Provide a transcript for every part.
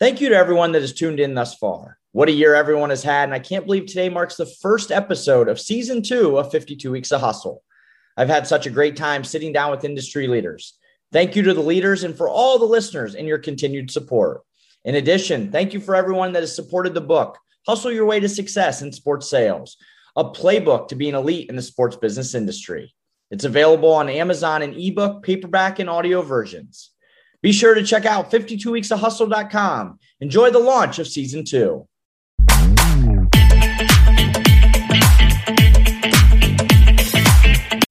Thank you to everyone that has tuned in thus far. What a year everyone has had. And I can't believe today marks the first episode of season two of 52 Weeks of Hustle. I've had such a great time sitting down with industry leaders. Thank you to the leaders and for all the listeners and your continued support. In addition, thank you for everyone that has supported the book, Hustle Your Way to Success in Sports Sales, a playbook to be an elite in the sports business industry. It's available on Amazon in ebook, paperback, and audio versions. Be sure to check out 52weeksofhustle.com. Enjoy the launch of season two.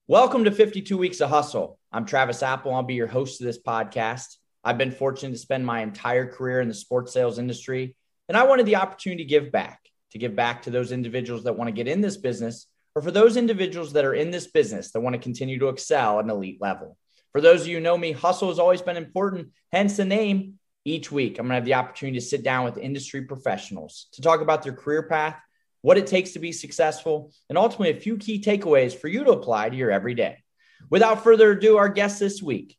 Welcome to 52 Weeks of Hustle. I'm Travis Apple. I'll be your host of this podcast. I've been fortunate to spend my entire career in the sports sales industry, and I wanted the opportunity to give back, to give back to those individuals that want to get in this business, or for those individuals that are in this business that want to continue to excel at an elite level. For those of you who know me, hustle has always been important, hence the name. Each week, I'm going to have the opportunity to sit down with industry professionals to talk about their career path what it takes to be successful, and ultimately a few key takeaways for you to apply to your everyday. Without further ado, our guest this week.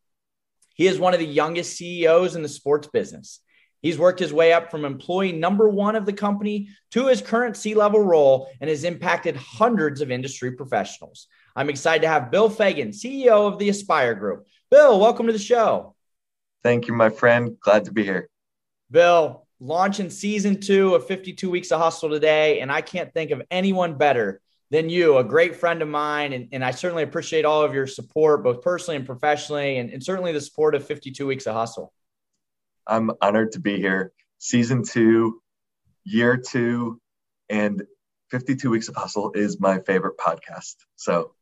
He is one of the youngest CEOs in the sports business. He's worked his way up from employee number one of the company to his current C level role and has impacted hundreds of industry professionals. I'm excited to have Bill Fagan, CEO of the Aspire Group. Bill, welcome to the show. Thank you, my friend. Glad to be here. Bill, launching season two of 52 Weeks of Hustle today. And I can't think of anyone better than you, a great friend of mine. And, and I certainly appreciate all of your support, both personally and professionally, and, and certainly the support of 52 Weeks of Hustle. I'm honored to be here. Season two, year two, and 52 Weeks of Hustle is my favorite podcast. So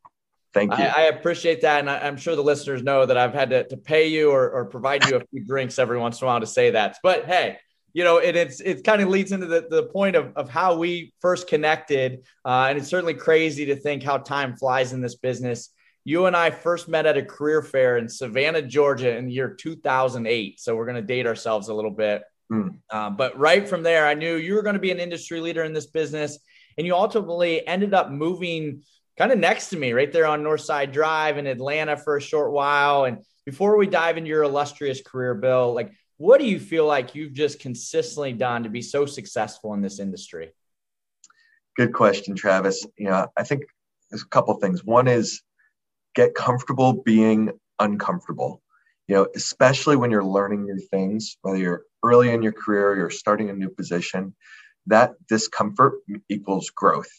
thank you. I, I appreciate that. And I, am sure the listeners know that I've had to, to pay you or, or provide you a few drinks every once in a while to say that. But hey, you know, and it's it kind of leads into the, the point of, of how we first connected. Uh, and it's certainly crazy to think how time flies in this business. You and I first met at a career fair in Savannah, Georgia in the year 2008. So we're going to date ourselves a little bit. Mm. Uh, but right from there, I knew you were going to be an industry leader in this business. And you ultimately ended up moving kind of next to me right there on Northside Drive in Atlanta for a short while. And before we dive into your illustrious career, Bill, like what do you feel like you've just consistently done to be so successful in this industry? Good question, Travis. You know, I think there's a couple things. One is get comfortable being uncomfortable. You know, especially when you're learning new things, whether you're early in your career, you're starting a new position, that discomfort equals growth.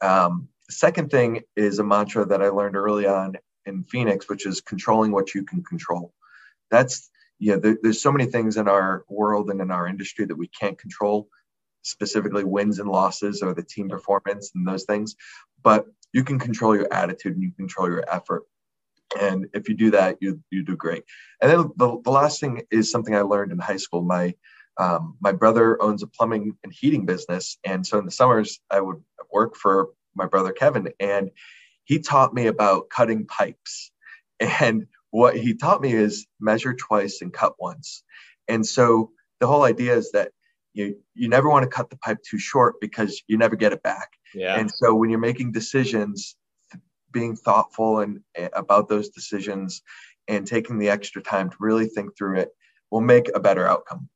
Um, second thing is a mantra that I learned early on in Phoenix, which is controlling what you can control. That's yeah, there, there's so many things in our world and in our industry that we can't control, specifically wins and losses or the team performance and those things. But you can control your attitude and you control your effort. And if you do that, you you do great. And then the, the last thing is something I learned in high school. My um, my brother owns a plumbing and heating business, and so in the summers I would work for my brother Kevin, and he taught me about cutting pipes. And what he taught me is measure twice and cut once. And so the whole idea is that you you never want to cut the pipe too short because you never get it back. Yeah. And so when you're making decisions, being thoughtful and eh, about those decisions and taking the extra time to really think through it will make a better outcome.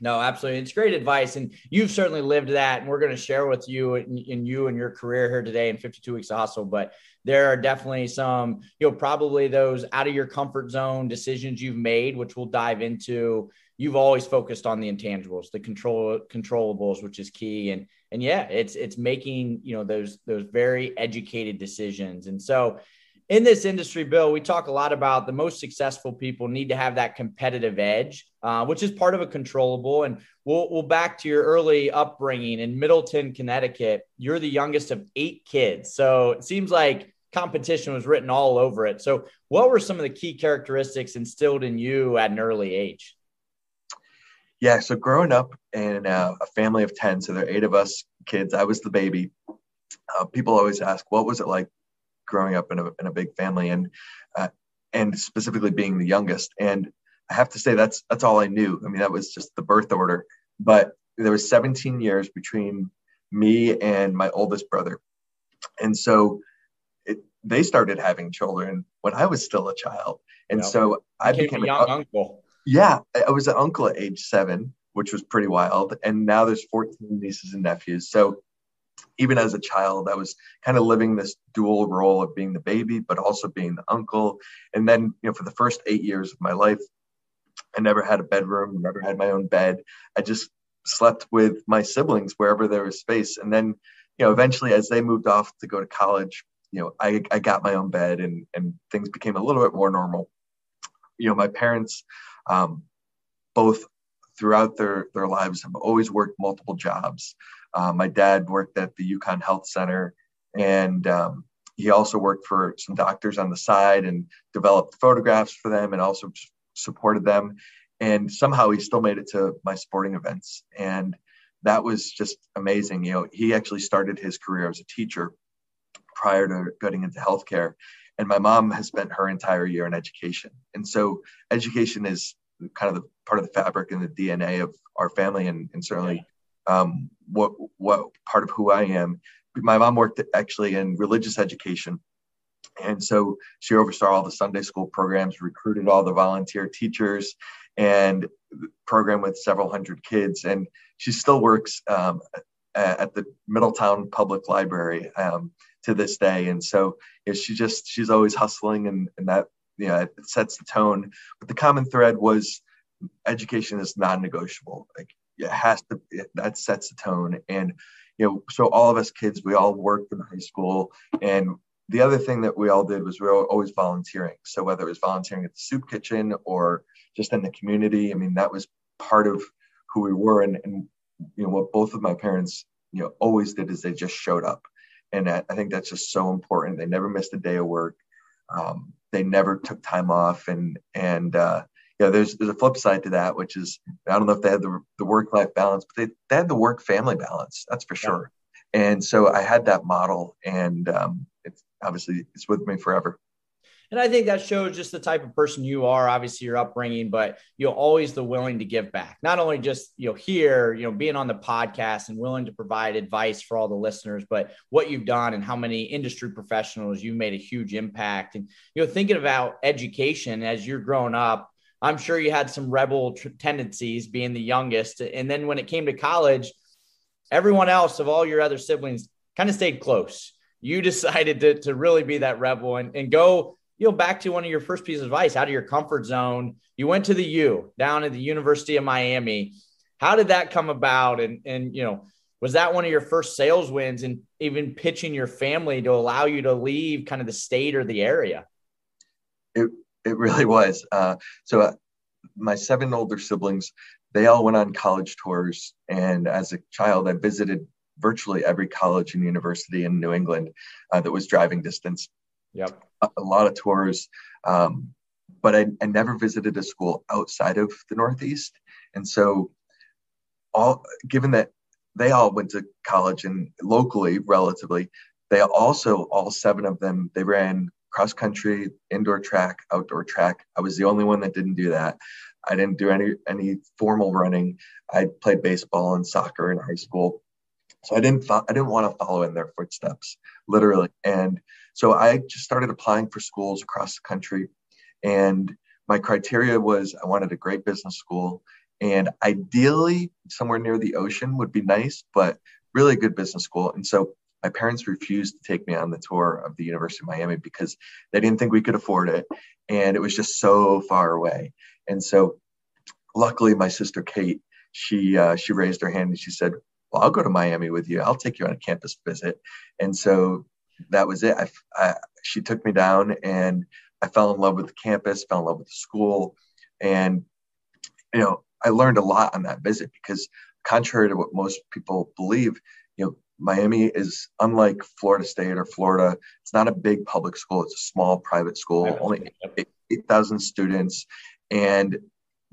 No, absolutely. It's great advice. And you've certainly lived that. And we're going to share with you in, you and your career here today in 52 weeks hustle. But there are definitely some, you know, probably those out of your comfort zone decisions you've made, which we'll dive into. You've always focused on the intangibles, the control controllables, which is key. And and yeah, it's it's making, you know, those those very educated decisions. And so in this industry, Bill, we talk a lot about the most successful people need to have that competitive edge, uh, which is part of a controllable. And we'll, we'll back to your early upbringing in Middletown, Connecticut. You're the youngest of eight kids. So it seems like competition was written all over it. So, what were some of the key characteristics instilled in you at an early age? Yeah, so growing up in a, a family of 10, so there are eight of us kids, I was the baby. Uh, people always ask, what was it like growing up in a, in a big family and uh, and specifically being the youngest. And I have to say that's that's all I knew. I mean, that was just the birth order. But there was 17 years between me and my oldest brother, and so it, they started having children when I was still a child. And yep. so I became, a young uncle. Yeah, I was an uncle at age seven, which was pretty wild. And now there's 14 nieces and nephews. So even as a child, I was kind of living this dual role of being the baby, but also being the uncle. And then, you know, for the first eight years of my life, I never had a bedroom, never had my own bed. I just slept with my siblings wherever there was space. And then, you know, eventually as they moved off to go to college, you know, I, I got my own bed and, and things became a little bit more normal. You know, my parents, um, both throughout their, their lives have always worked multiple jobs. Uh, my dad worked at the UConn Health Center and um, he also worked for some doctors on the side and developed photographs for them and also supported them. And somehow he still made it to my sporting events. And that was just amazing. You know, he actually started his career as a teacher prior to getting into healthcare. And my mom has spent her entire year in education. And so education is kind of the part of the fabric and the DNA of our family and, and certainly um, what what part of who I am. My mom worked actually in religious education. And so she oversaw all the Sunday school programs, recruited all the volunteer teachers, and program with several hundred kids. And she still works um, at the Middletown Public Library um, to this day. And so you know, she just she's always hustling, and, and that you know it sets the tone. But the common thread was education is non-negotiable. Like it has to that sets the tone. And you know, so all of us kids, we all worked in high school, and the other thing that we all did was we were always volunteering. So whether it was volunteering at the soup kitchen or just in the community, I mean, that was part of who we were. And, and you know, what both of my parents, you know, always did is they just showed up. And I think that's just so important. They never missed a day of work. Um, they never took time off. And, and, uh, you know, there's, there's a flip side to that, which is, I don't know if they had the, the work life balance, but they, they had the work family balance. That's for sure. And so I had that model and, um, it's obviously it's with me forever. And I think that shows just the type of person you are, obviously your upbringing, but you're always the willing to give back. Not only just, you know, here, you know, being on the podcast and willing to provide advice for all the listeners, but what you've done and how many industry professionals you made a huge impact. And, you know, thinking about education as you're growing up, I'm sure you had some rebel tendencies being the youngest. And then when it came to college, everyone else of all your other siblings kind of stayed close. You decided to, to really be that rebel and, and go you know, back to one of your first pieces of advice, out of your comfort zone. You went to the U down at the University of Miami. How did that come about? And and you know, was that one of your first sales wins and even pitching your family to allow you to leave kind of the state or the area? It really was. Uh, so uh, my seven older siblings, they all went on college tours, and as a child, I visited virtually every college and university in New England uh, that was driving distance. Yep a lot of tours. Um, but I, I never visited a school outside of the Northeast. And so, all given that they all went to college and locally, relatively, they also, all seven of them, they ran cross country, indoor track, outdoor track. I was the only one that didn't do that. I didn't do any any formal running. I played baseball and soccer in high school, so I didn't I didn't want to follow in their footsteps, literally. And so I just started applying for schools across the country. And my criteria was I wanted a great business school. And ideally, somewhere near the ocean would be nice, but really a good business school. And so my parents refused to take me on the tour of the University of Miami because they didn't think we could afford it. And it was just so far away. And so luckily, my sister Kate, she, uh, she raised her hand and she said, well, I'll go to Miami with you. I'll take you on a campus visit. And so that was it. I, I, she took me down and I fell in love with the campus, fell in love with the school. And, you know, I learned a lot on that visit because contrary to what most people believe, you know, Miami is unlike Florida State or Florida. It's not a big public school. It's a small private school, private only 8,000 students. And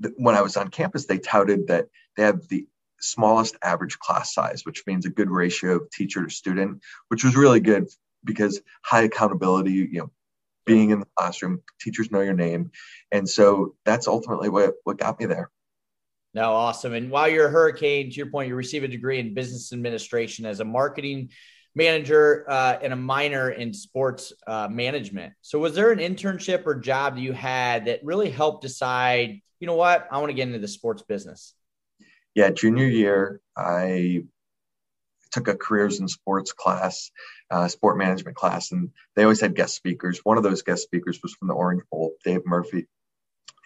th- when I was on campus, they touted that they have the smallest average class size, which means a good ratio of teacher to student, which was really good because high accountability, you know, being in the classroom, teachers know your name. And so that's ultimately what, what got me there. No, awesome. And while you're a hurricane, to your point, you receive a degree in business administration as a marketing manager uh, and a minor in sports uh, management. So, was there an internship or job that you had that really helped decide, you know what, I want to get into the sports business? yeah, junior year, I took a careers in sports class, uh, sport management class, and they always had guest speakers. One of those guest speakers was from the Orange Bowl, Dave Murphy,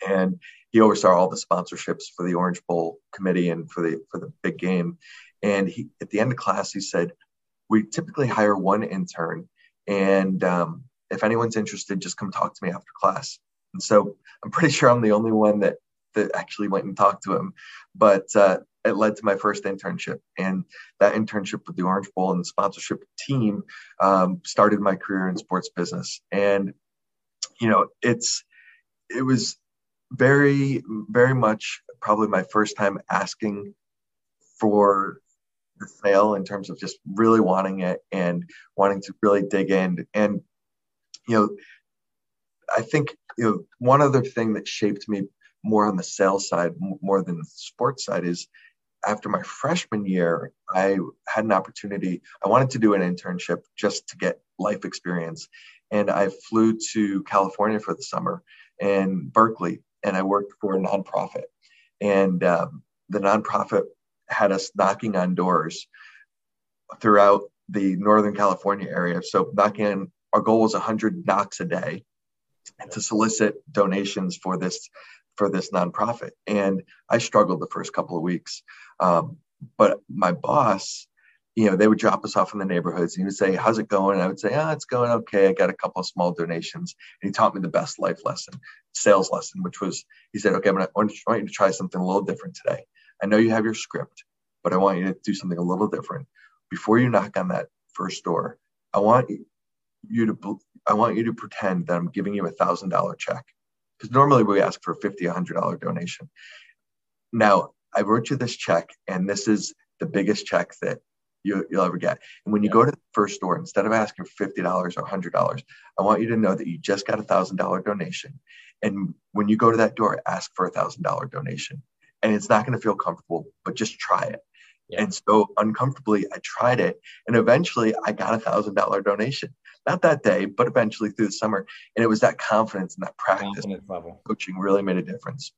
and he oversaw all the sponsorships for the Orange Bowl committee and for the for the big game. And he, at the end of class, he said, "We typically hire one intern, and um, if anyone's interested, just come talk to me after class." And so I'm pretty sure I'm the only one that that actually went and talked to him. But uh, it led to my first internship, and that internship with the Orange Bowl and the sponsorship team um, started my career in sports business. And you know, it's it was very very much probably my first time asking for the sale in terms of just really wanting it and wanting to really dig in. And you know i think you know one other thing that shaped me more on the sales side more than the sports side is after my freshman year i had an opportunity i wanted to do an internship just to get life experience. And i flew to california for the summer and berkeley and i worked for a nonprofit and um, the nonprofit had us knocking on doors throughout the northern california area so knocking on our goal was 100 knocks a day to solicit donations for this for this nonprofit. And I struggled the first couple of weeks. Um, but my boss, you know, they would drop us off in the neighborhoods and he would say, How's it going? And I would say, Oh, it's going okay. I got a couple of small donations. And he taught me the best life lesson, sales lesson, which was he said, Okay, I'm gonna, I want you to try something a little different today. I know you have your script, but I want you to do something a little different. Before you knock on that first door, I want you to I want you to pretend that I'm giving you a thousand dollar check because normally we ask for a fifty, a hundred dollar donation. Now I wrote you this check, and this is the biggest check that you, will ever get. And when you yeah. go to the first store, instead of asking for fifty dollars or hundred dollars, I want you to know that you just got a thousand dollar donation. And when you go to that door, ask for a thousand dollar donation. And it's not going to feel comfortable, but just try it. Yeah. And so uncomfortably, I tried it, and eventually, I got a thousand dollar donation not that day, but eventually through the summer. And it was that confidence and that practice level. coaching really made a difference.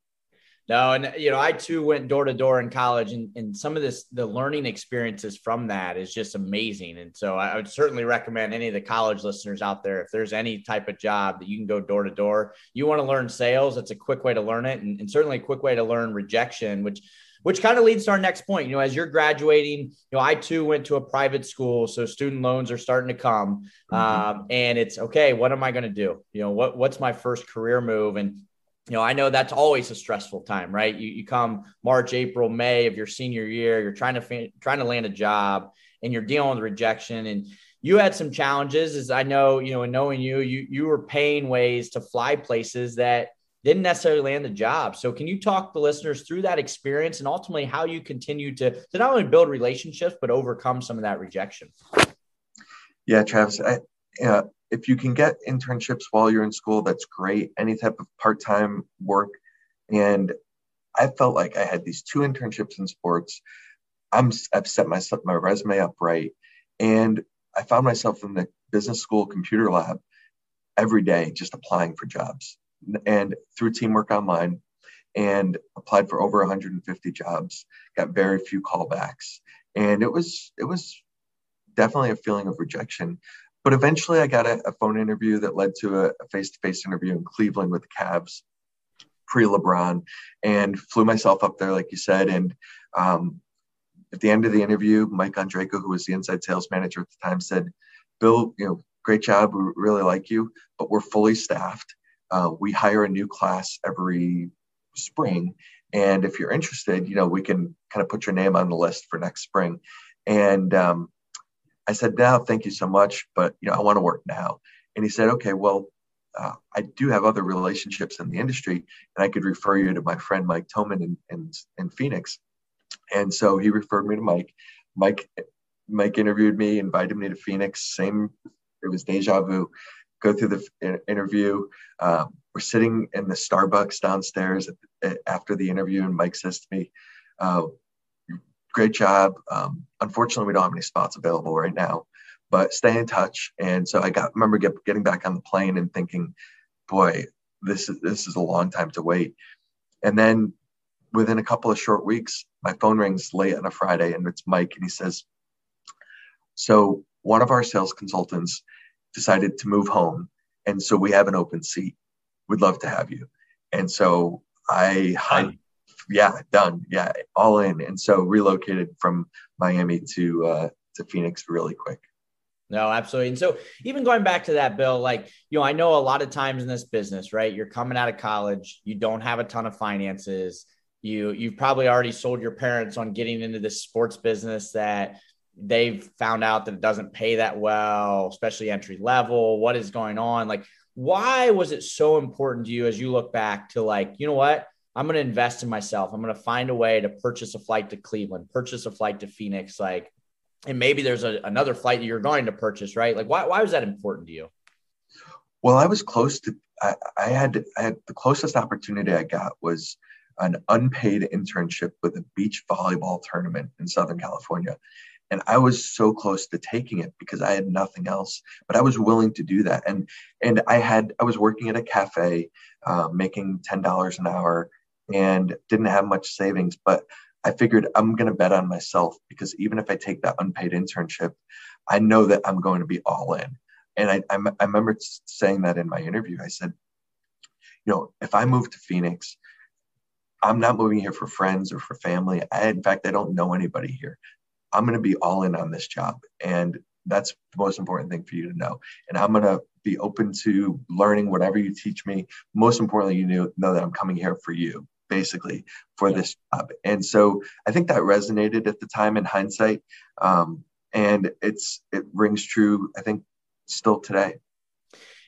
No, and you know, I too went door to door in college, and, and some of this, the learning experiences from that is just amazing. And so, I would certainly recommend any of the college listeners out there, if there's any type of job that you can go door to door, you want to learn sales, it's a quick way to learn it, and, and certainly a quick way to learn rejection, which which kind of leads to our next point. You know, as you're graduating, you know, I too went to a private school, so student loans are starting to come, mm-hmm. um, and it's okay. What am I going to do? You know, what what's my first career move? And you know, I know that's always a stressful time, right? You, you come March, April, May of your senior year, you're trying to trying to land a job, and you're dealing with rejection and you had some challenges as I know, you know, in knowing you, you you were paying ways to fly places that didn't necessarily land the job. So can you talk the listeners through that experience and ultimately how you continue to, to not only build relationships, but overcome some of that rejection? Yeah, Travis, I, uh, if you can get internships while you're in school, that's great. Any type of part-time work. And I felt like I had these two internships in sports. I'm, I've set myself, my resume up right. And I found myself in the business school computer lab every day, just applying for jobs and through Teamwork Online and applied for over 150 jobs, got very few callbacks. And it was it was definitely a feeling of rejection. But eventually I got a, a phone interview that led to a, a face-to-face interview in Cleveland with the Cavs pre-LeBron and flew myself up there, like you said. And um, at the end of the interview, Mike Ondrako, who was the inside sales manager at the time, said, Bill, you know, great job. We really like you, but we're fully staffed uh, we hire a new class every spring. And if you're interested, you know, we can kind of put your name on the list for next spring. And um, I said, no, thank you so much, but you know, I want to work now. And he said, okay, well, uh, I do have other relationships in the industry, and I could refer you to my friend Mike Toman in, in, in Phoenix. And so he referred me to Mike. Mike Mike interviewed me, invited me to Phoenix. Same, it was deja vu go through the interview. Um, we're sitting in the Starbucks downstairs after the interview, and Mike says to me, uh, "Great job. Um, unfortunately, we don't have any spots available right now, but stay in touch." And so I got remember get, getting back on the plane and thinking, "Boy, this is this is a long time to wait." And then within a couple of short weeks, my phone rings late on a Friday and it's Mike and he says, So one of our sales consultants decided to move home. And so we have an open seat. We'd love to have you. And so I, I yeah, done. Yeah, all in. And so relocated from Miami to uh, to Phoenix really quick. No, absolutely. And so even going back to that, Bill, like, you know, I know a lot of times in this business, right? You're coming out of college, you don't have a ton of finances. You you've probably already sold your parents on getting into this sports business that they've found out that it doesn't pay that well, especially entry level. What is going on? Like, why was it so important to you as you look back to like, you know what? I'm going to invest in myself. I'm going to find a way to purchase a flight to Cleveland, purchase a flight to Phoenix. Like, and maybe there's a, another flight that you're going to purchase, right? Like, why, why was that important to you? Well, I was close to, I, I had, I had the closest opportunity I got was an unpaid internship with a beach volleyball tournament in Southern California. And I was so close to taking it because I had nothing else, but I was willing to do that. And, and I had, I was working at a cafe, uh, making $10 an hour and didn't have much savings, but I figured I'm going to bet on myself because even if I take that unpaid internship, I know that I'm going to be all in. And I, I, I remember saying that in my interview. I said, you know, if I move to Phoenix, I'm not moving here for friends or for family. I, in fact, I don't know anybody here. I'm going to be all in on this job. And that's the most important thing for you to know. And I'm going to be open to learning whatever you teach me. Most importantly, you know, know that I'm coming here for you basically for yeah. this job. And so I think that resonated at the time in hindsight. Um, and it's it rings true, I think, still today.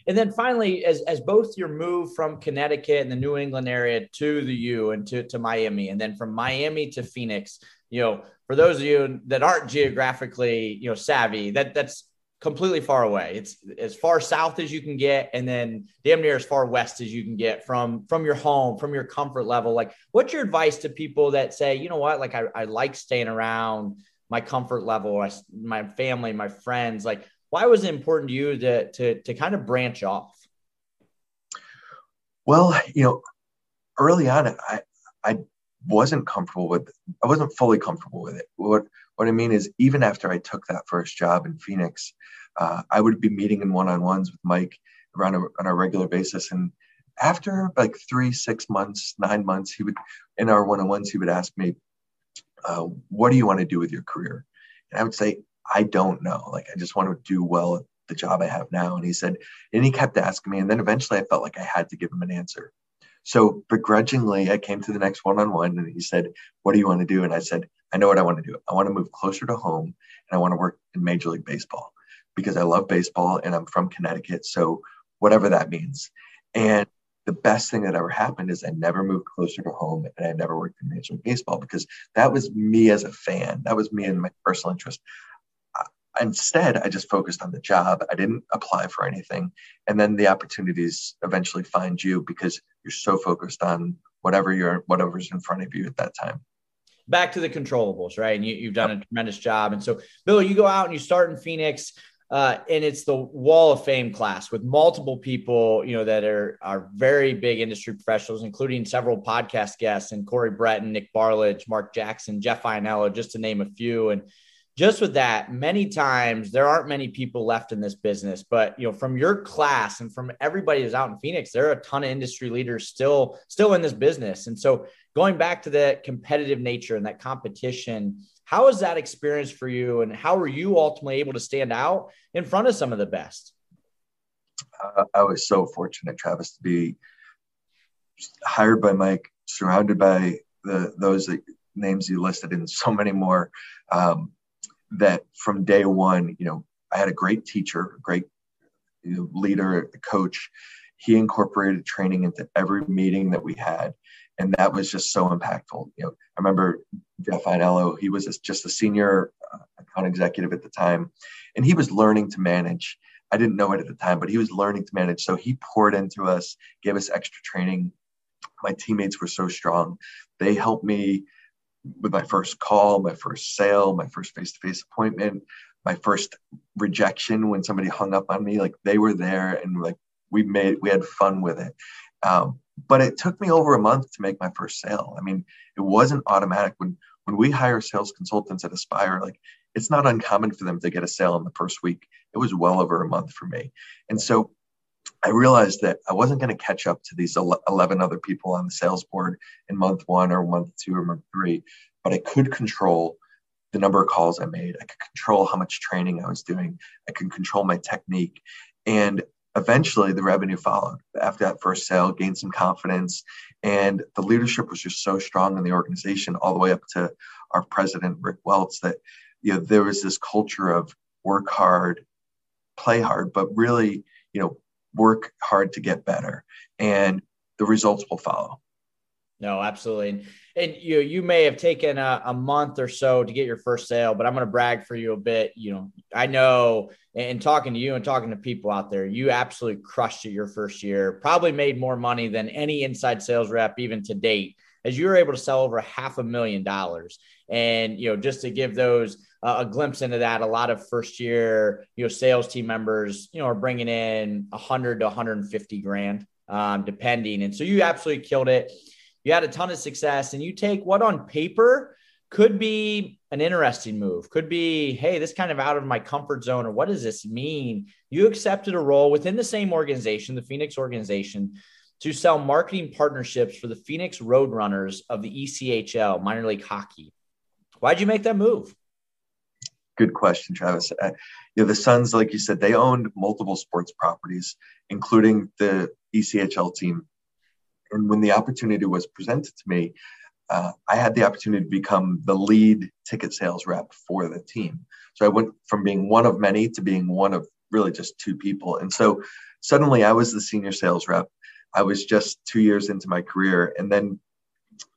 And then finally, as, as both your move from Connecticut and the New England area to the U and to, to Miami, and then from Miami to Phoenix, you know, for those of you that aren't geographically, you know, savvy, that that's completely far away. It's as far south as you can get, and then damn near as far west as you can get from from your home, from your comfort level. Like, what's your advice to people that say, you know what, like I, I like staying around my comfort level, I, my family, my friends. Like, why was it important to you to to to kind of branch off? Well, you know, early on, I I wasn't comfortable with. I wasn't fully comfortable with it. What what I mean is, even after I took that first job in Phoenix, uh, I would be meeting in one-on-ones with Mike around a, on a regular basis. And after like three, six months, nine months, he would, in our one-on-ones, he would ask me, uh, "What do you want to do with your career?" And I would say, "I don't know. Like, I just want to do well at the job I have now." And he said, and he kept asking me, and then eventually, I felt like I had to give him an answer. So begrudgingly, I came to the next one on one and he said, What do you want to do? And I said, I know what I want to do. I want to move closer to home and I want to work in Major League Baseball because I love baseball and I'm from Connecticut. So whatever that means. And the best thing that ever happened is I never moved closer to home and I never worked in Major League Baseball because that was me as a fan. That was me and my personal interest instead i just focused on the job. I didn't apply for anything. And then the opportunities eventually find you because you're so focused on whatever you're whatever's in front of you at that time. Back to the controllables right? And you, have done a tremendous job. And so bill you go out and you start in phoenix uh, and it's the wall of fame class with multiple people you know that are are very big industry professionals including several podcast guests and corey breton nick barlage mark jackson jeff Iannello, just to name a few. And just with that, many times there aren't many people left in this business, but you know, from your class and from everybody who's out in Phoenix, there are a ton of industry leaders still still in this business. And so going back to that competitive nature and that competition, how was that experience for you? And how were you ultimately able to stand out in front of some of the best? Uh, I was so fortunate, Travis, to be hired by Mike, surrounded by the those names you listed, and so many more. Um, that from day one, you know, I had a great teacher, great leader, coach. He incorporated training into every meeting that we had. And that was just so impactful. You know, I remember Jeff Iannello, he was just a senior uh, account executive at the time, and he was learning to manage. I didn't know it at the time, but he was learning to manage. So he poured into us, gave us extra training. My teammates were so strong. They helped me with my first call, my first sale, my first face to face appointment, my first rejection when somebody hung up on me, like they were there and like we made, we had fun with it. Um, but it took me over a month to make my first sale. I mean, it wasn't automatic when when we hire sales consultants at Aspire, like it's not uncommon for them to get a sale in the first week. It was well over a month for me. And so I realized that I wasn't going to catch up to these 11 other people on the sales board in month one or month two or month three, but I could control the number of calls I made. I could control how much training I was doing. I could control my technique. And eventually the revenue followed after that first sale, gained some confidence. And the leadership was just so strong in the organization, all the way up to our president, Rick Welts, that you know there was this culture of work hard, play hard, but really, you know, work hard to get better. And the results will follow. No, absolutely. And, and you you may have taken a, a, month or so to get your first sale, but I'm going to brag for you a bit. You know, I know and talking to you and talking to people out there, you absolutely crushed it your first year. Probably made more money than any inside sales rep even to date, as you were able to sell over half a million dollars. And you know, just to give those a glimpse into that, a lot of first year you know sales team members you know are bringing in 100 to 150 grand, um, depending. And so you absolutely killed it you had a ton of success and you take what on paper could be an interesting move, could be, hey, this kind of out of my comfort zone, or what does this mean? You accepted a role within the same organization, the Phoenix organization, to sell marketing partnerships for the Phoenix Roadrunners of the ECHL, minor league hockey. Why'd you make that move? Good question, Travis. Uh, you know, the Suns, like you said, they owned multiple sports properties, including the ECHL team and when the opportunity was presented to me, uh, I had the opportunity to become the lead ticket sales rep for the team. So I went from being one of many to being one of really just two people. And so suddenly I was the senior sales rep. I was just two years into my career. And then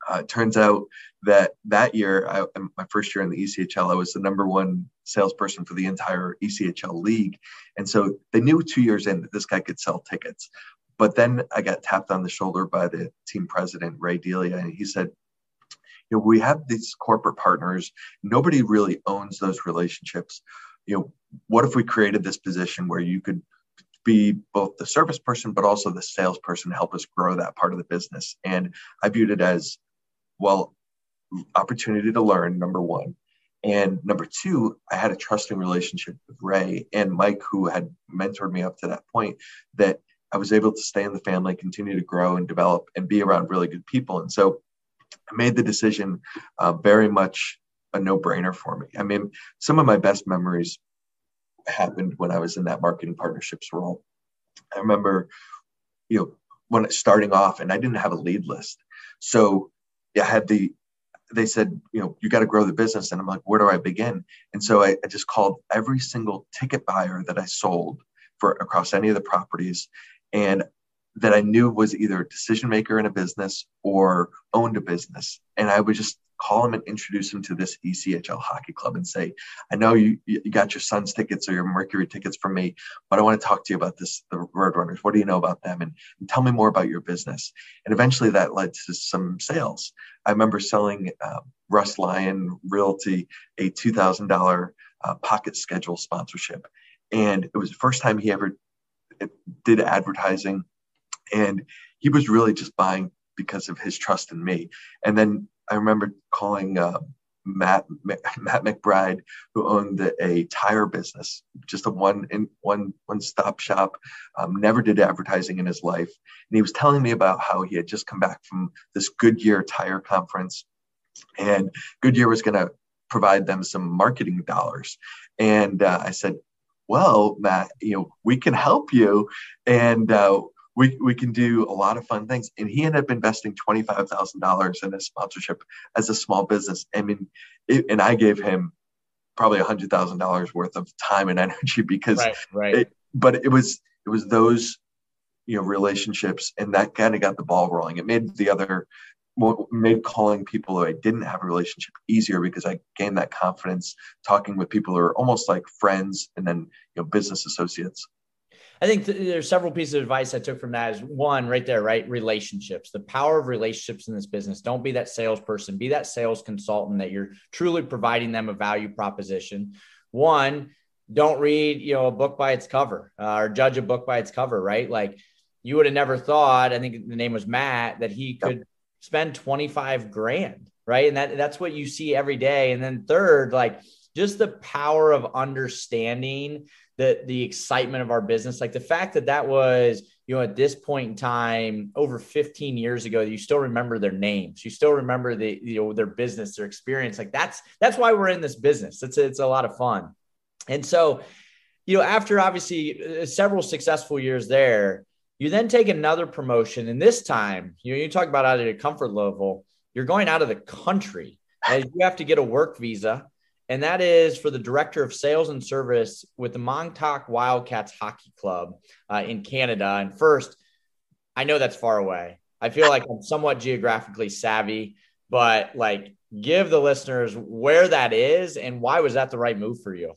uh, turns out that that year, I, my first year in the ECHL, I was the number one salesperson for the entire ECHL league. And so they knew two years in that this guy could sell tickets. But then I got tapped on the shoulder by the team president, Ray Delia, and he said, you know, we have these corporate partners. Nobody really owns those relationships. You know, what if we created this position where you could be both the service person, but also the salesperson to help us grow that part of the business? And I viewed it as, well, opportunity to learn, number one. And number two, I had a trusting relationship with Ray and Mike, who had mentored me up to that point, that I was able to stay in the family, continue to grow and develop, and be around really good people. And so I made the decision uh, very much a no brainer for me. I mean, some of my best memories happened when I was in that marketing partnerships role. I remember, you know, when starting off, and I didn't have a lead list. So I had the, they said, you know, you got to grow the business. And I'm like, where do I begin? And so I, I just called every single ticket buyer that I sold for across any of the properties and that I knew was either a decision maker in a business or owned a business. And I would just call him and introduce him to this ECHL hockey club and say, I know you, you got your Suns tickets or your Mercury tickets from me, but I want to talk to you about this, the Roadrunners. What do you know about them? And, and tell me more about your business. And eventually that led to some sales. I remember selling uh, Russ Lyon Realty a $2,000 uh, pocket schedule sponsorship. And it was the first time he ever did advertising, and he was really just buying because of his trust in me. And then I remember calling uh, Matt Matt McBride, who owned a tire business, just a one in one one stop shop. Um, never did advertising in his life, and he was telling me about how he had just come back from this Goodyear tire conference, and Goodyear was going to provide them some marketing dollars. And uh, I said, well, Matt, you know, we can help you and uh, we, we can do a lot of fun things. And he ended up investing $25,000 in a sponsorship as a small business. I mean, it, and I gave him probably $100,000 worth of time and energy because, right, right. It, but it was, it was those, you know, relationships and that kind of got the ball rolling. It made the other made calling people who I didn't have a relationship easier because I gained that confidence talking with people who are almost like friends and then you know business associates. I think th- there's several pieces of advice I took from that. Is one right there, right? Relationships, the power of relationships in this business. Don't be that salesperson. Be that sales consultant that you're truly providing them a value proposition. One, don't read you know a book by its cover uh, or judge a book by its cover. Right? Like you would have never thought, I think the name was Matt, that he could yep. spend 25 grand, right? And that that's what you see every day. And then third, like just the power of understanding the the excitement of our business. Like the fact that that was you know at this point in time over 15 years ago you still remember their names. You still remember the you know their business their experience. Like that's that's why we're in this business. It's it's a lot of fun. And so you know after obviously uh, several successful years there you then take another promotion. And this time you know you talk about out of your comfort level you're going out of the country as you have to get a work visa and that is for the director of sales and service with the Moncton Wildcats Hockey Club uh, in Canada. And first, I know that's far away. I feel like I'm somewhat geographically savvy, but like give the listeners where that is and why was that the right move for you?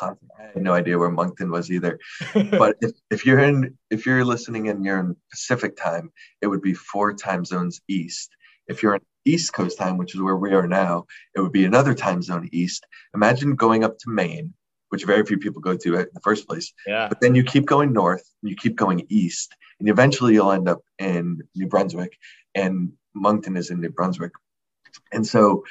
I had no idea where Moncton was either. but if, if you're in if you're listening and you're in Pacific time, it would be four time zones east. If you're in East Coast time, which is where we are now, it would be another time zone east. Imagine going up to Maine, which very few people go to in the first place. Yeah. But then you keep going north, you keep going east, and eventually you'll end up in New Brunswick, and Moncton is in New Brunswick. And so,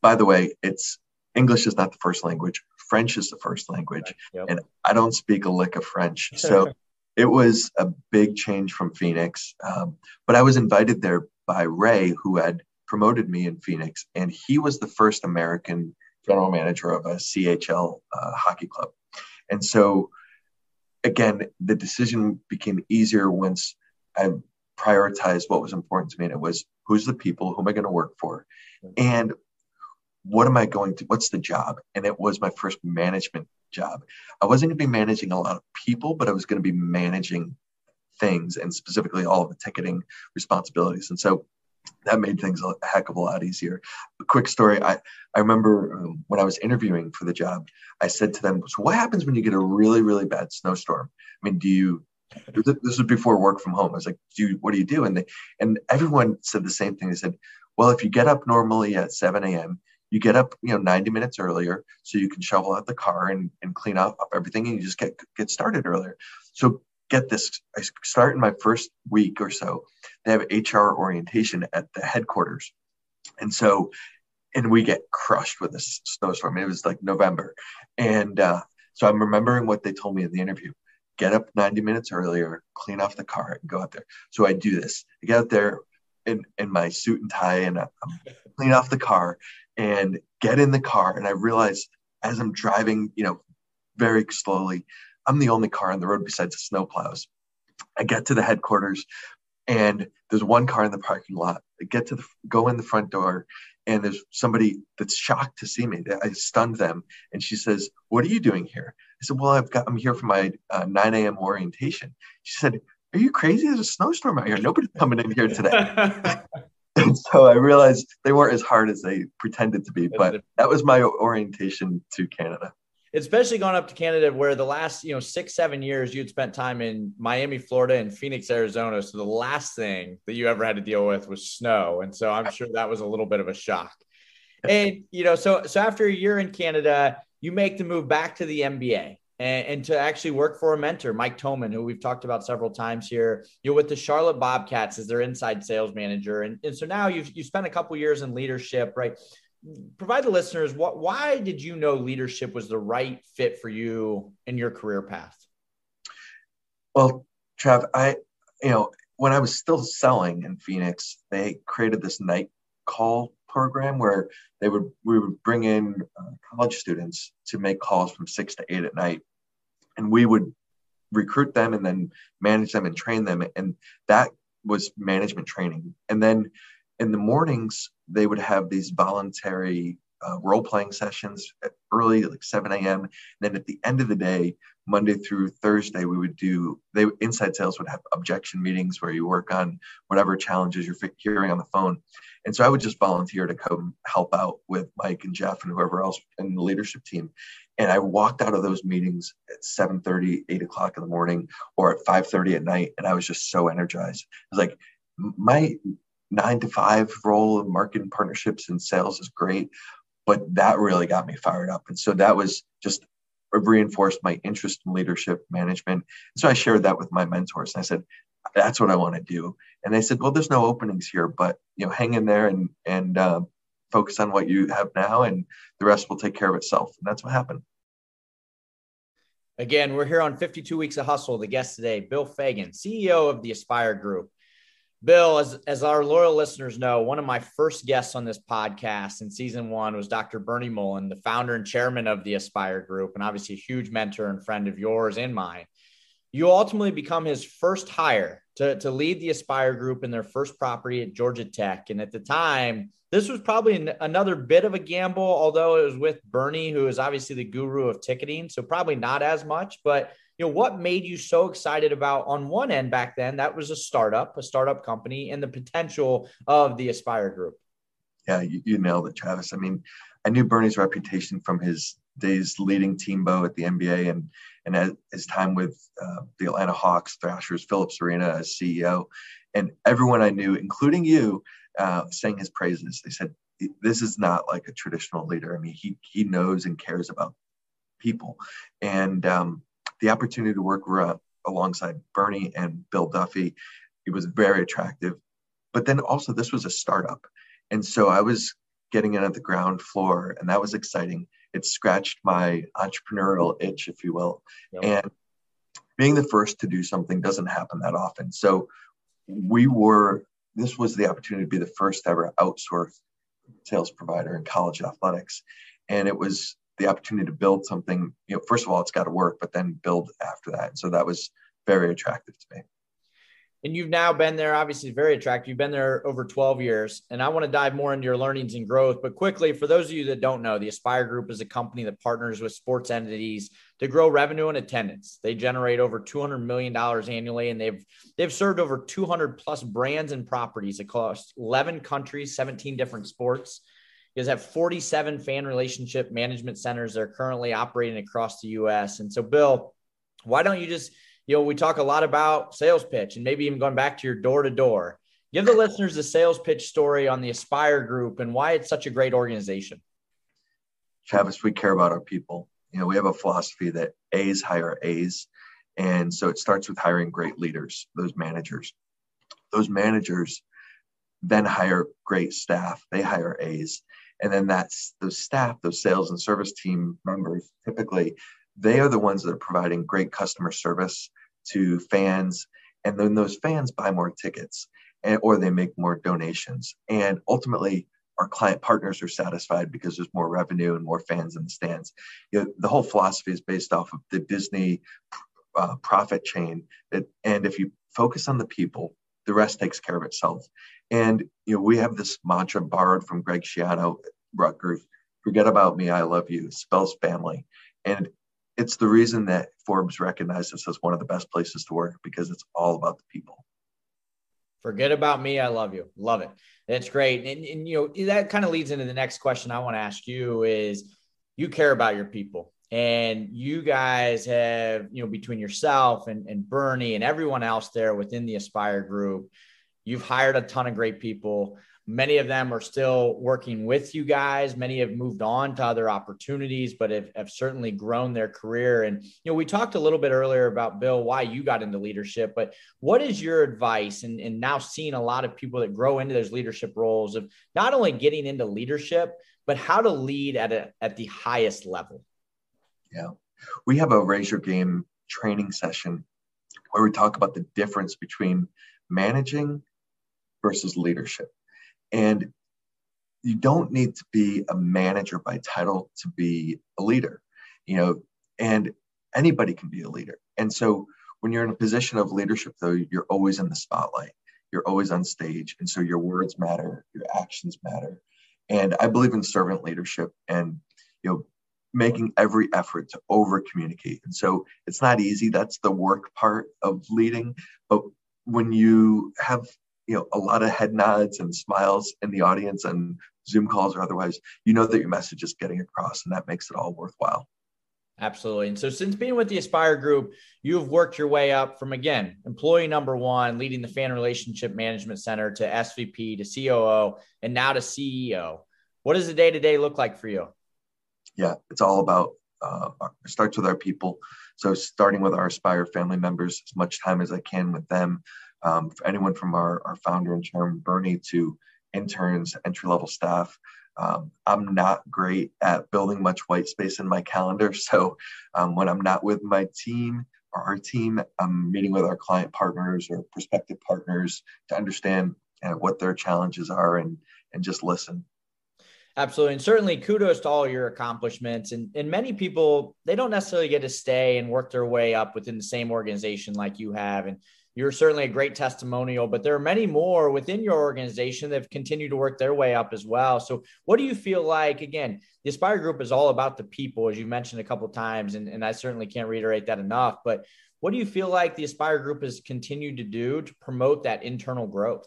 by the way, it's English is not the first language. French is the first language, yep. and I don't speak a lick of French, so. it was a big change from Phoenix, um, but I was invited there by Ray, who had promoted me in Phoenix, and he was the first American general manager of a CHL uh, hockey club. And so, again, the decision became easier once I prioritized what was important to me, and it was who's the people, who am I going to work for, and what am I going to, what's the job? And it was my first management job. I wasn't going to be managing a lot of people, but I was going to be managing things and specifically all of the ticketing responsibilities. And so that made things a heck of a lot easier. A quick story. I, I remember um, when I was interviewing for the job, I said to them, so what happens when you get a really, really bad snowstorm? I mean, do you, this was before work from home. I was like, do you, what do you do? And they, and everyone said the same thing. They said, well, if you get up normally at 7 a.m., you get up, you know, 90 minutes earlier so you can shovel out the car and, and clean up, up everything and you just get, get started earlier. So get this i start in my first week or so they have hr orientation at the headquarters. And so and we get crushed with a snowstorm. It was like november. And uh, so i'm remembering what they told me in the interview. Get up 90 minutes earlier clean off the car and go out there. So i do this. I get out there in, in my suit and tie and i'm clean off the car and get in the car. And i realize as i'm driving you know very slowly I'm the only car on the road besides the snowplows. I get to the headquarters and there's one car in the parking lot. I get to the go in the front door and there's somebody that's shocked to see me. I stunned them and she says, "What are you doing here?" I said, "Well, I've got I'm here for my uh, 9 a.m. orientation." She said, "Are you crazy? There's a snowstorm out here. Nobody's coming in here today." and so I realized they weren't as hard as they pretended to be, but that was my orientation to Canada especially going up to Canada, where the last you know six seven years you'd spent time in Miami, Florida, and Phoenix, Arizona. So the last thing that you ever had to deal with was snow, and so I'm sure that was a little bit of a shock. And you know, so so after a year in Canada, you make the move back to the NBA. And, and, to actually work for a mentor, Mike Toman, who we've talked about several times here. You're with the Charlotte Bobcats as their inside sales manager, and, and so now you've you spent a couple years in leadership, right? Provide the listeners what why did you know leadership was the right fit for you in your career path? Well trav i you know when i was still selling in phoenix they created this night call program where they would we would bring in uh, college students to make calls from six to eight at night. And we would recruit them and then manage them and train them. And that was management training. And then in the mornings they would have these voluntary uh, role playing sessions early, like 7 a.m. And then at the end of the day, Monday through Thursday, we would do, they inside sales would have objection meetings where you work on whatever challenges you're hearing on the phone. And so I would just volunteer to come help out with Mike and Jeff and whoever else in the leadership team. And I walked out of those meetings at 7:30, 8 o'clock in the morning, or at 5:30 at night, and I was just so energized. I was like, my nine to five role of marketing partnerships and sales is great, but that really got me fired up. And so that was just reinforced my interest in leadership management. So I shared that with my mentors. And I said, that's what I want to do. And they said, well, there's no openings here, but you know, hang in there and and uh, focus on what you have now, and the rest will take care of itself. And that's what happened. Again, we're here on 52 Weeks of Hustle. The guest today, Bill Fagan, CEO of the Aspire Group. Bill, as, as our loyal listeners know, one of my first guests on this podcast in season one was Dr. Bernie Mullin, the founder and chairman of the Aspire Group, and obviously a huge mentor and friend of yours and mine. You ultimately become his first hire to, to lead the Aspire Group in their first property at Georgia Tech. And at the time, this was probably an, another bit of a gamble, although it was with Bernie, who is obviously the guru of ticketing. So probably not as much, but you know what made you so excited about on one end back then that was a startup a startup company and the potential of the aspire group? Yeah you, you nailed it travis. I mean i knew bernie's reputation from his days leading Teambo at the nba and and his time with uh, the atlanta hawks thrashers philips arena as ceo and everyone i knew including you uh, his praises. They said this is not like a traditional leader. I mean he he knows and cares about people. And um, the opportunity to work alongside Bernie and Bill Duffy, it was very attractive. But then also, this was a startup. And so I was getting in at the ground floor, and that was exciting. It scratched my entrepreneurial itch, if you will. Yep. And being the first to do something doesn't happen that often. So we were, this was the opportunity to be the first ever outsourced sales provider in college athletics. And it was the opportunity to build something, you know, first of all, it's got to work, but then build after that. And so that was very attractive to me. And you've now been there, obviously, very attractive. You've been there over 12 years. And I want to dive more into your learnings and growth. But quickly, for those of you that don't know, the Aspire Group is a company that partners with sports entities to grow revenue and attendance. They generate over $200 million annually, and they've they've served over 200 plus brands and properties across 11 countries, 17 different sports. You guys have 47 fan relationship management centers that are currently operating across the US. And so, Bill, why don't you just, you know, we talk a lot about sales pitch and maybe even going back to your door to door. Give the listeners the sales pitch story on the Aspire Group and why it's such a great organization. Travis, we care about our people. You know, we have a philosophy that A's hire A's. And so it starts with hiring great leaders, those managers. Those managers then hire great staff. They hire A's. And then that's those staff those sales and service team members typically they are the ones that are providing great customer service to fans. And then those fans buy more tickets and, or they make more donations. And ultimately our client partners are satisfied because there's more revenue and more fans in the stands. You know, the whole philosophy is based off of the disney uh, profit chain. That, and if you focus on the people the rest takes care of itself and you know, we have this mantra borrowed from Greg Schiano, Rutgers. Forget about me, I love you. Spells family, and it's the reason that Forbes recognized us as one of the best places to work because it's all about the people. Forget about me, I love you. Love it. That's great. And, and you know that kind of leads into the next question I want to ask you is you care about your people and you guys have you know between yourself and, and bernie and everyone else there within the aspire group You've hired a ton of great people. Many of them are still working with you guys. Many have moved on to other opportunities, but have, have certainly grown their career. And, you know, we talked a little bit earlier about Bill, why you got into leadership, but what is your advice? And, and now seeing a lot of people that grow into those leadership roles of not only getting into leadership, but how to lead at a, at the highest level. Yeah. We have a raise your game training session where we talk about the difference between managing versus leadership. And you don't need to be a manager by title to be a leader, you know, and anybody can be a leader. And so when you're in a position of leadership, though, you're always in the spotlight, you're always on stage. And so your words matter, your actions matter. And I believe in servant leadership and, you know, making every effort to over communicate. And so it's not easy. That's the work part of leading. But when you have you know a lot of head nods and smiles in the audience and zoom calls or otherwise you know that your message is getting across and that makes it all worthwhile absolutely and so since being with the aspire group you've worked your way up from again employee number one leading the fan relationship management center to svp to coo and now to ceo what does the day-to-day look like for you yeah it's all about uh, starts with our people. So starting with our Aspire family members, as much time as I can with them. Um, for anyone from our, our founder and chairman Bernie to interns, entry level staff. Um, I'm not great at building much white space in my calendar. So um, when I'm not with my team or our team, I'm meeting with our client partners or prospective partners to understand uh, what their challenges are and and just listen. Absolutely. And certainly kudos to all your accomplishments. And, and many people, they don't necessarily get to stay and work their way up within the same organization like you have. And you're certainly a great testimonial, but there are many more within your organization that have continued to work their way up as well. So what do you feel like, again, the Aspire Group is all about the people, as you mentioned a couple times, and, and I certainly can't reiterate that enough, but what do you feel like the Aspire Group has continued to do to promote that internal growth?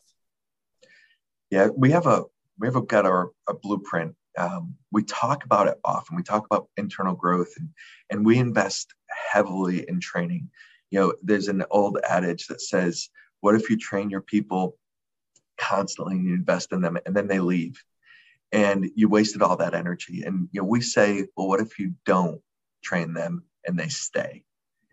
Yeah, we have a we have got our a blueprint. Um, we talk about it often. We talk about internal growth, and and we invest heavily in training. You know, there's an old adage that says, "What if you train your people constantly and you invest in them, and then they leave, and you wasted all that energy?" And you know, we say, "Well, what if you don't train them and they stay?"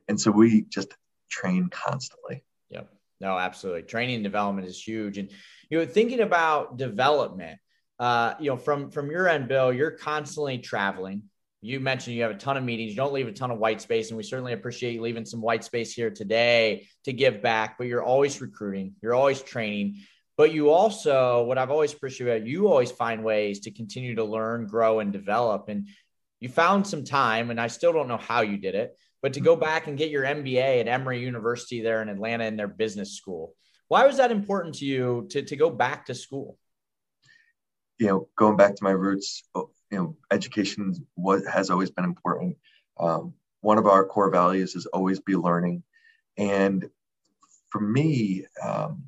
And so we just train constantly. Yep. No, absolutely. Training and development is huge. And you know, thinking about development, uh, you know, from from your end, Bill, you're constantly traveling. You mentioned you have a ton of meetings. You don't leave a ton of white space, and we certainly appreciate you leaving some white space here today to give back. But you're always recruiting. You're always training. But you also, what I've always appreciated, you always find ways to continue to learn, grow, and develop. And you found some time, and I still don't know how you did it, but to go mm-hmm. back and get your MBA at Emory University there in Atlanta in their business school. Why was that important to you to, to go back to school? You know, going back to my roots, you know, education what has always been important. Um, one of our core values is always be learning. And for me, um,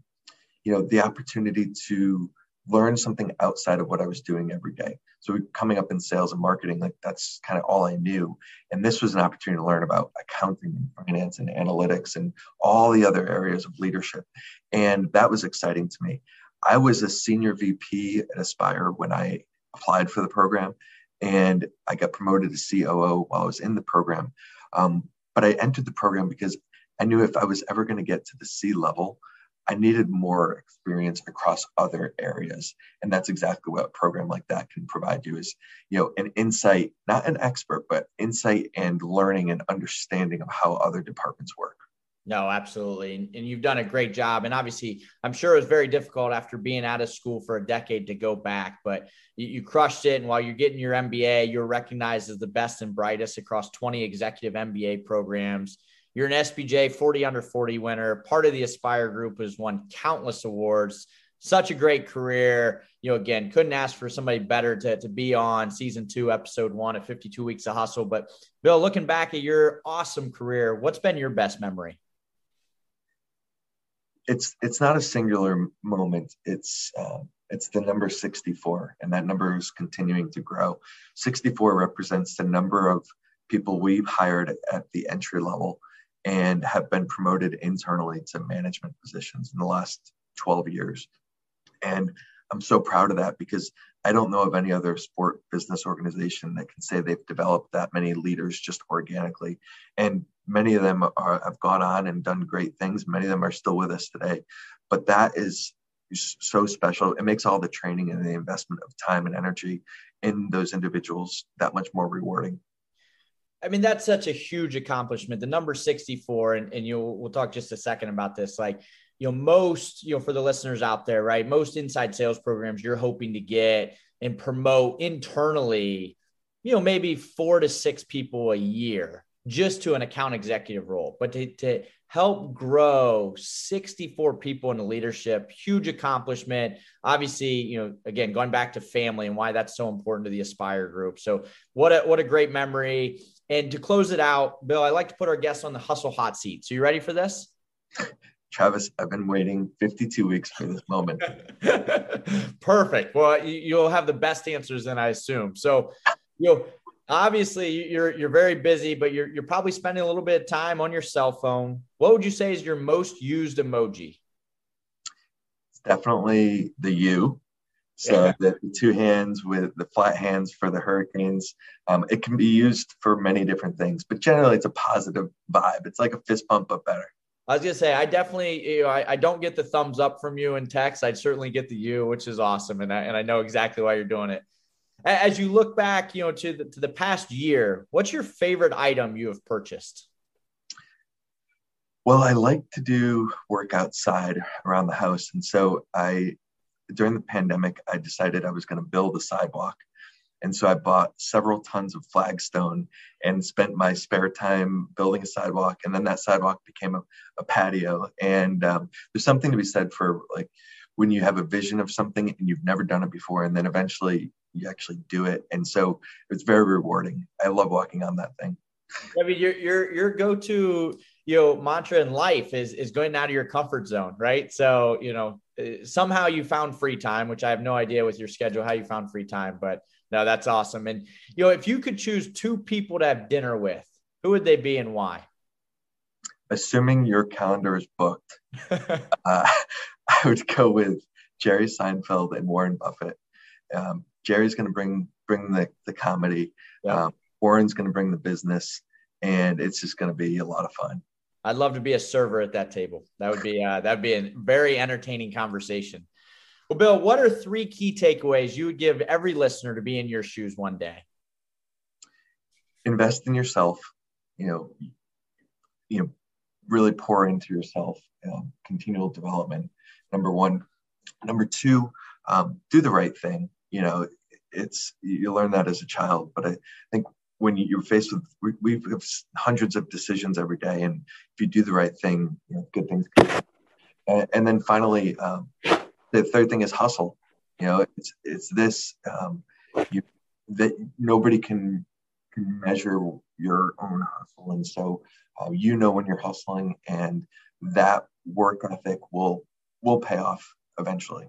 you know, the opportunity to learn something outside of what I was doing every day. So coming up in sales and marketing, like that's kind of all I knew. And this was an opportunity to learn about accounting and finance and analytics and all the other areas of leadership. And that was exciting to me. I was a senior VP at Aspire when I applied for the program, and I got promoted to COO while I was in the program. Um, but I entered the program because I knew if I was ever going to get to the C level, I needed more experience across other areas. And that's exactly what a program like that can provide you is, you know, an insight, not an expert, but insight and learning and understanding of how other departments work. No, absolutely. And you've done a great job. And obviously, I'm sure it was very difficult after being out of school for a decade to go back, but you, crushed it. And while you're getting your MBA, you're recognized as the best and brightest across 20 executive MBA programs. You're an SBJ 40 under 40 winner. Part of the Aspire group has won countless awards. Such a great career. You know, again, couldn't ask for somebody better to, to be on season two, episode one of 52 Weeks of Hustle. But Bill, looking back at your awesome career, what's been your best memory? It's it's not a singular moment. It's uh, it's the number 64, and that number is continuing to grow. 64 represents the number of people we've hired at the entry level and have been promoted internally to management positions in the last 12 years. And I'm so proud of that because I don't know of any other sport business organization that can say they've developed that many leaders just organically. And many of them are, have gone on and done great things. Many of them are still with us today. But that is so special. It makes all the training and the investment of time and energy in those individuals that much more rewarding. I mean, that's such a huge accomplishment. The number 64, and, and you we'll talk just a second about this. Like, you know, most, you know, for the listeners out there, right? Most inside sales programs you're hoping to get and promote internally, you know, maybe four to six people a year just to an account executive role. But to, to help grow 64 people in into leadership, huge accomplishment. Obviously, you know, again, going back to family and why that's so important to the Aspire group. So what a, what a great memory. And to close it out, Bill, I like to put our guests on the hustle hot seat. So you ready for this? Travis, I've been waiting 52 weeks for this moment. Perfect. Well, you'll have the best answers then, I assume. So, you know, obviously you're you're very busy, but you're you're probably spending a little bit of time on your cell phone. What would you say is your most used emoji? It's definitely the U. So yeah. the two hands with the flat hands for the hurricanes, um, it can be used for many different things, but generally it's a positive vibe. It's like a fist bump, but better. I was gonna say I definitely you know I, I don't get the thumbs up from you in text. I'd certainly get the you, which is awesome, and I, and I know exactly why you're doing it. As you look back, you know, to the, to the past year, what's your favorite item you have purchased? Well, I like to do work outside around the house, and so I during the pandemic I decided I was going to build a sidewalk and so I bought several tons of flagstone and spent my spare time building a sidewalk. And then that sidewalk became a, a patio. And um, there's something to be said for like when you have a vision of something and you've never done it before, and then eventually you actually do it. And so it's very rewarding. I love walking on that thing. I mean, your your your go to you know mantra in life is is going out of your comfort zone, right? So you know somehow you found free time, which I have no idea with your schedule how you found free time, but no, that's awesome. And you know, if you could choose two people to have dinner with, who would they be and why? Assuming your calendar is booked, uh, I would go with Jerry Seinfeld and Warren Buffett. Um, Jerry's going to bring bring the the comedy. Um, Warren's going to bring the business, and it's just going to be a lot of fun. I'd love to be a server at that table. That would be uh, that would be a very entertaining conversation. Well, Bill, what are three key takeaways you would give every listener to be in your shoes one day? Invest in yourself. You know, you know, really pour into yourself. Um, continual development. Number one. Number two, um, do the right thing. You know, it's you learn that as a child, but I think when you're faced with we, have hundreds of decisions every day, and if you do the right thing, you know, good things. And, and then finally, um, the third thing is hustle. You know, it's it's this um, you, that nobody can can measure your own hustle, and so uh, you know when you're hustling, and that work ethic will will pay off eventually.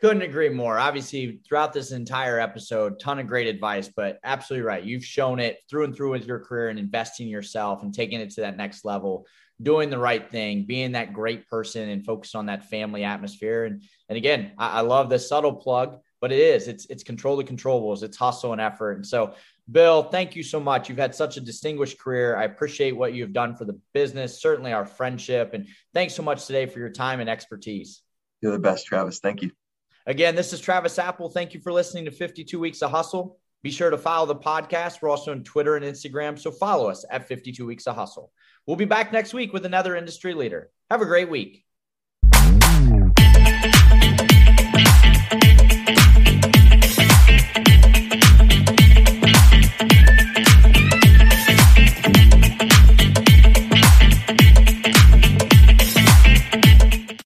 Couldn't agree more. Obviously, throughout this entire episode, ton of great advice, but absolutely right. You've shown it through and through with your career and investing yourself and taking it to that next level doing the right thing, being that great person and focus on that family atmosphere. And, and again, I, I love the subtle plug, but it is, it's, it's control the controllables, it's hustle and effort. And so, Bill, thank you so much. You've had such a distinguished career. I appreciate what you've done for the business, certainly our friendship. And thanks so much today for your time and expertise. You're the best, Travis. Thank you. Again, this is Travis Apple. Thank you for listening to 52 Weeks of Hustle. Be sure to follow the podcast. We're also on Twitter and Instagram. So follow us at 52 Weeks of Hustle. We'll be back next week with another industry leader. Have a great week.